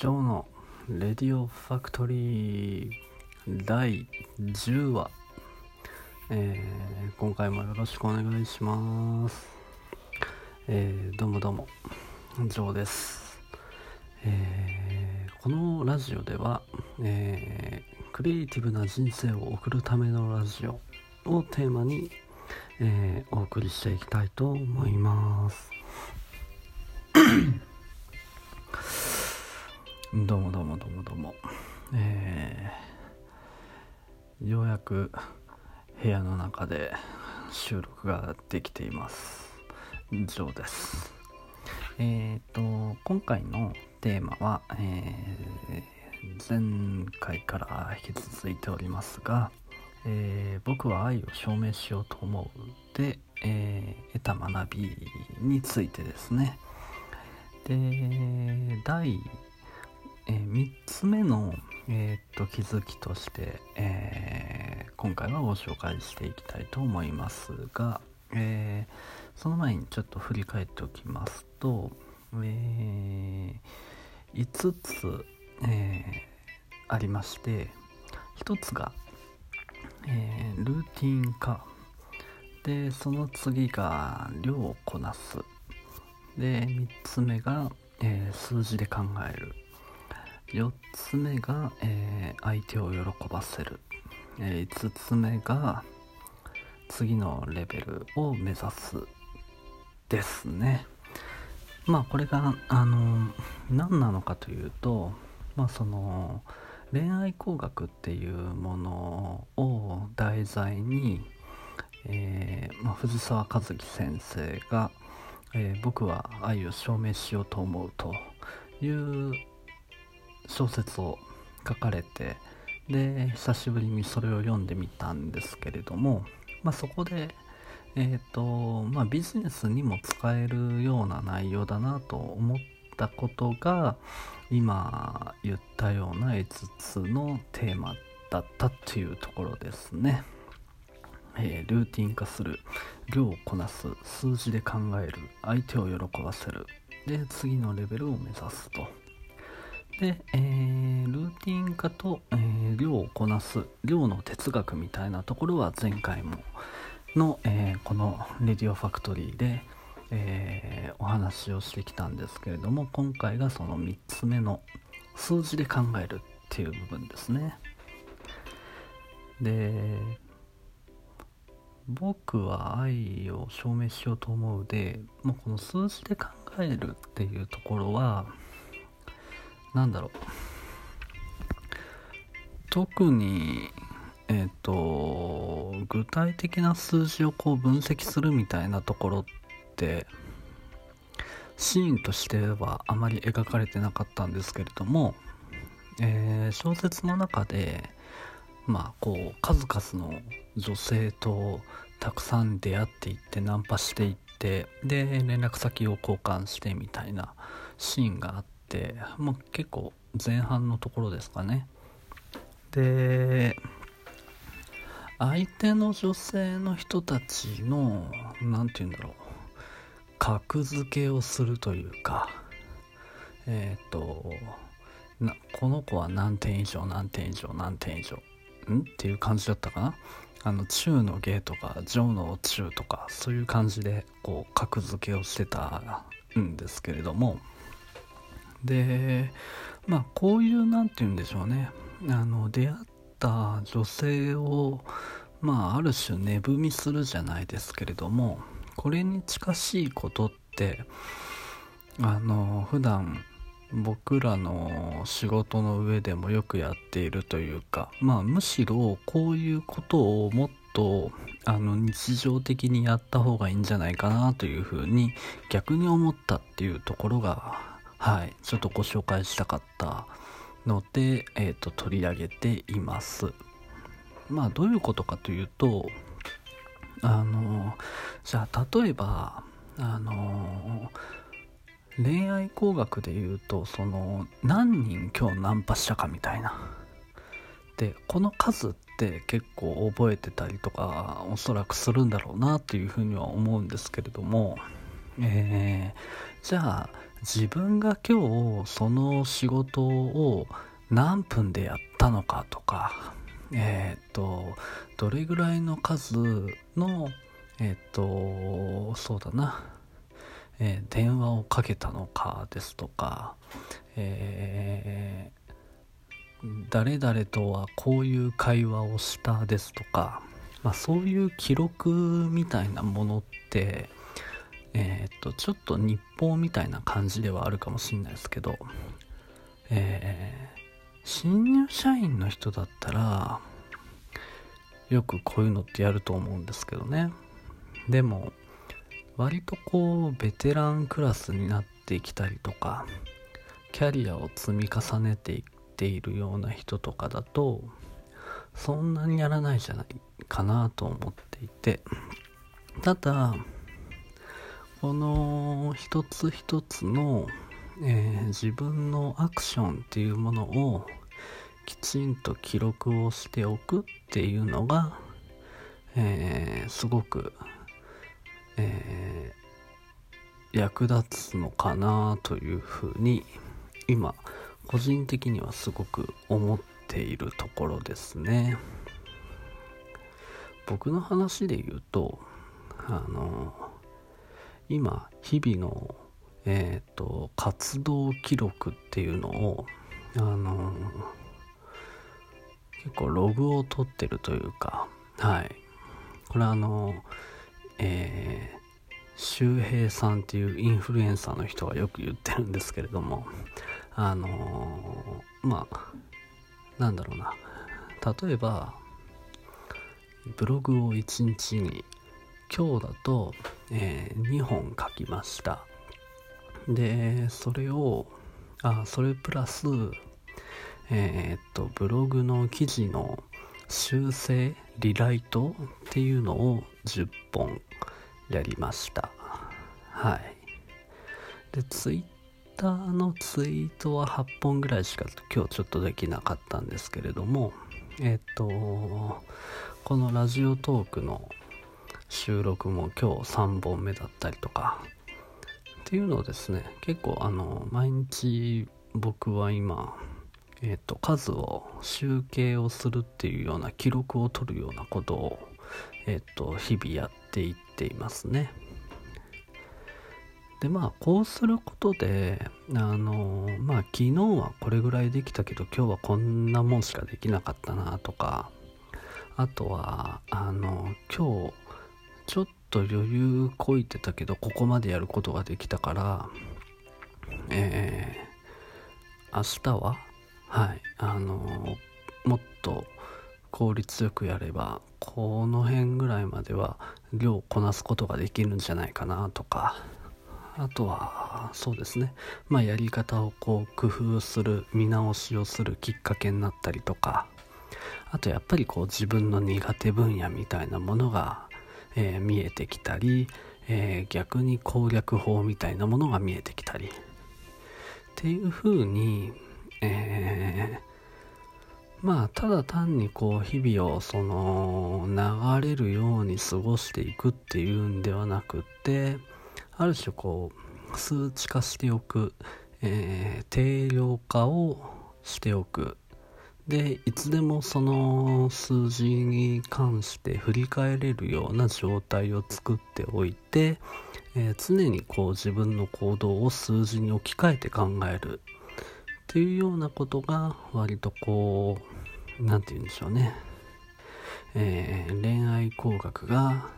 ジョーのレディオファクトリー第10話、えー、今回もよろしくお願いします、えー、どうもどうもジョーです、えー、このラジオでは、えー、クリエイティブな人生を送るためのラジオをテーマに、えー、お送りしていきたいと思います。どうもどうもどうもどうも。えー、ようやく部屋の中で収録ができています。ジョーです。えっ、ー、と今回のテーマは、えー、前回から引き続いておりますが、えー、僕は愛を証明しようと思うで、えー、得た学びについてですね。で第、えー、3つ目の、えー、っと気づきとして、えー、今回はご紹介していきたいと思いますが、えー、その前にちょっと振り返っておきますと、えー、5つ、えー、ありまして1つが、え、ルーティン化。でその次が量をこなす。で3つ目が、え、数字で考える。4つ目が、えー、相手を喜ばせる、えー、5つ目が次のレベルを目指すですね。まあこれがあの何なのかというとまあその恋愛工学っていうものを題材に、えーまあ、藤沢和樹先生がえー、僕は愛を証明しようと思うという小説を書かれてで久しぶりにそれを読んでみたんですけれども、まあ、そこで、えーとまあ、ビジネスにも使えるような内容だなと思ったことが今言ったような5つのテーマだったっていうところですね。えー、ルーティン化する量をこなす数字で考える相手を喜ばせるで次のレベルを目指すとで、えー、ルーティン化と、えー、量をこなす量の哲学みたいなところは前回もの、えこのレディオファクトリーで、えお話をしてきたんですけれども今回がその3つ目の数字で考えるっていう部分ですね。で僕は愛を証明しようと思うでもうこの数字で考えるっていうところは何だろう。特にえっ、ー、と具体的な数字をこう分析するみたいなところってシーンとしてはあまり描かれてなかったんですけれども、えー、小説の中でまあこう数々の女性とたくさん出会っていってナンパしていってで連絡先を交換してみたいなシーンがあってもう結構前半のところですかね。で相手の女性の人たちの何て言うんだろう格付けをするというかえっ、ー、となこの子は何点以上何点以上何点以上ん？っていう感じだったかな。あの中の芸とか上の中とかそういう感じでこう格付けをしてたんですけれどもでまあこういう何て言うんでしょうね。あの出会った女性をまあある種値踏みするじゃないですけれどもこれに近しいことってあの普段僕らの仕事の上でもよくやっているというかまあむしろこういうことをもっとあの日常的にやった方がいいんじゃないかなというふうに逆に思ったっていうところがはい。ちょっとご紹介したかったので、えーと、取り上げています。まあどういうことかというとあのじゃあ例えばあの恋愛工学で言うとその何人今日ナンパしたかみたいな。でこの数って結構覚えてたりとかおそらくするんだろうなというふうには思うんですけれども、えー、じゃあ自分が今日その仕事を何分でやったのかとかえっ、とどれぐらいの数のえっ、とそうだな、えー、電話をかけたのかですとか、え、誰々とはこういう会話をしたですとか、まあ、そういう記録みたいなものってえー、っとちょっと日報みたいな感じではあるかもしれないですけど、えー、新入社員の人だったらよくこういうのってやると思うんですけどね。でも割とこうベテランクラスになってきたりとかキャリアを積み重ねていっているような人とかだとそんなにやらないじゃないかなと思っていて。ただこの一つ一つの、えー、自分のアクションっていうものをきちんと記録をしておくっていうのが、えー、すごく、えー、役立つのかなというふうに今個人的にはすごく思っているところですね。僕の話で言うとあの今日々のえ、ー、と活動記録っていうのをあの結構ログを取ってるというかはい。これはあのえー、周平さんっていうインフルエンサーの人がよく言ってるんですけれどもあのまあなんだろうな。例えばブログを1日に今日だと、えー、2本書きました。でそれをあそれプラスえー、っとブログの記事の修正リライトっていうのを10本やりました。はい。でツイッターのツイートは8本ぐらいしか今日ちょっとできなかったんですけれどもえっとこのラジオトークの収録も今日3本目だったりとか。っていうのをですね結構あの毎日僕は今えっ、と数を集計をするっていうような記録を取るようなことをえっ、と日々やっていっていますね。でまあこうすることであのまあ昨日はこれぐらいできたけど今日はこんなもんしかできなかったなとかあとはあの今日ちょっと余裕こいてたけどここまでやることができたからえー、明日ははいあのもっと効率よくやればこの辺ぐらいまでは量をこなすことができるんじゃないかなとかあとはそうですね。まあやり方をこう工夫する見直しをするきっかけになったりとかあとやっぱりこう自分の苦手分野みたいなものがえー、見えてきたり、えー、逆に攻略法みたいなものが見えてきたり。っていう風に、えー、まあただ単にこう日々をその流れるように過ごしていくっていうんではなくってある種こう数値化しておく、え、定量化をしておく。でいつでもその数字に関して振り返れるような状態を作っておいて、えー、常にこう自分の行動を数字に置き換えて考えるっていうようなことが割とこう何て言うんでしょうね、えー、恋愛工学が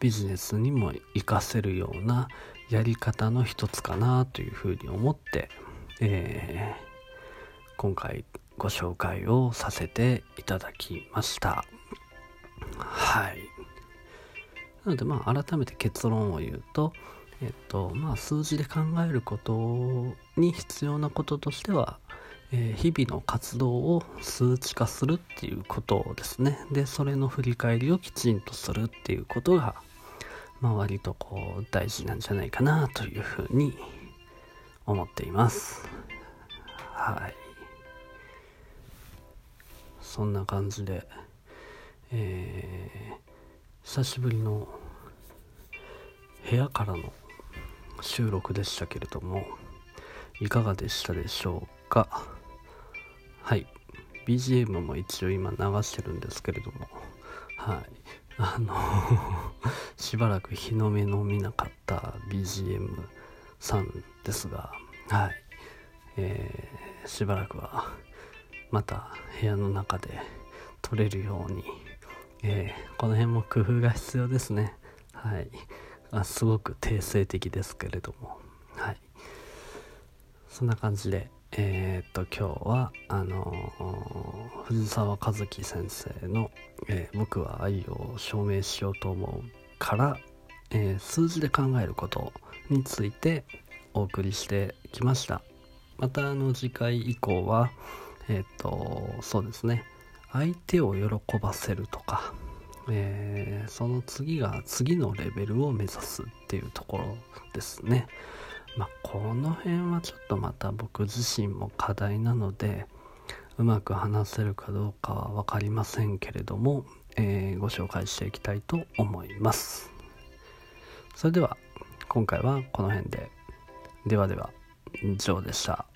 ビジネスにも活かせるようなやり方の一つかなというふうに思って、えー、今回ご紹介をさせていただきました。はい。なのでまあ改めて結論を言うとえっとまあ数字で考えることに必要なこととしては、えー、日々の活動を数値化するっていうことですね。でそれの振り返りをきちんとするっていうことがまあ割とこう大事なんじゃないかなというふうに思っています。はい。そんな感じで、えー、久しぶりの部屋からの収録でしたけれどもいかがでしたでしょうか？はい。BGM も一応今流してるんですけれどもはい。あの しばらく日の目の見なかった BGM さんですがはい、えー、しばらくはまた部屋の中で撮れるように、えー、この辺も工夫が必要ですね。はい。あすごく定性的ですけれども。はい。そんな感じでえー、っと今日はあのー、藤沢和樹先生の、えー、僕は愛を証明しようと思う」から、え数字で考えることについてお送りしてきました。またあの次回以降はえっとそうですね。相手を喜ばせるとか、えその次が次のレベルを目指すっていうところですね。まあ、この辺はちょっとまた僕自身も課題なのでうまく話せるかどうかは分かりませんけれども、えー、ご紹介していきたいと思います。それでは今回はこの辺で。ではでは以上でした。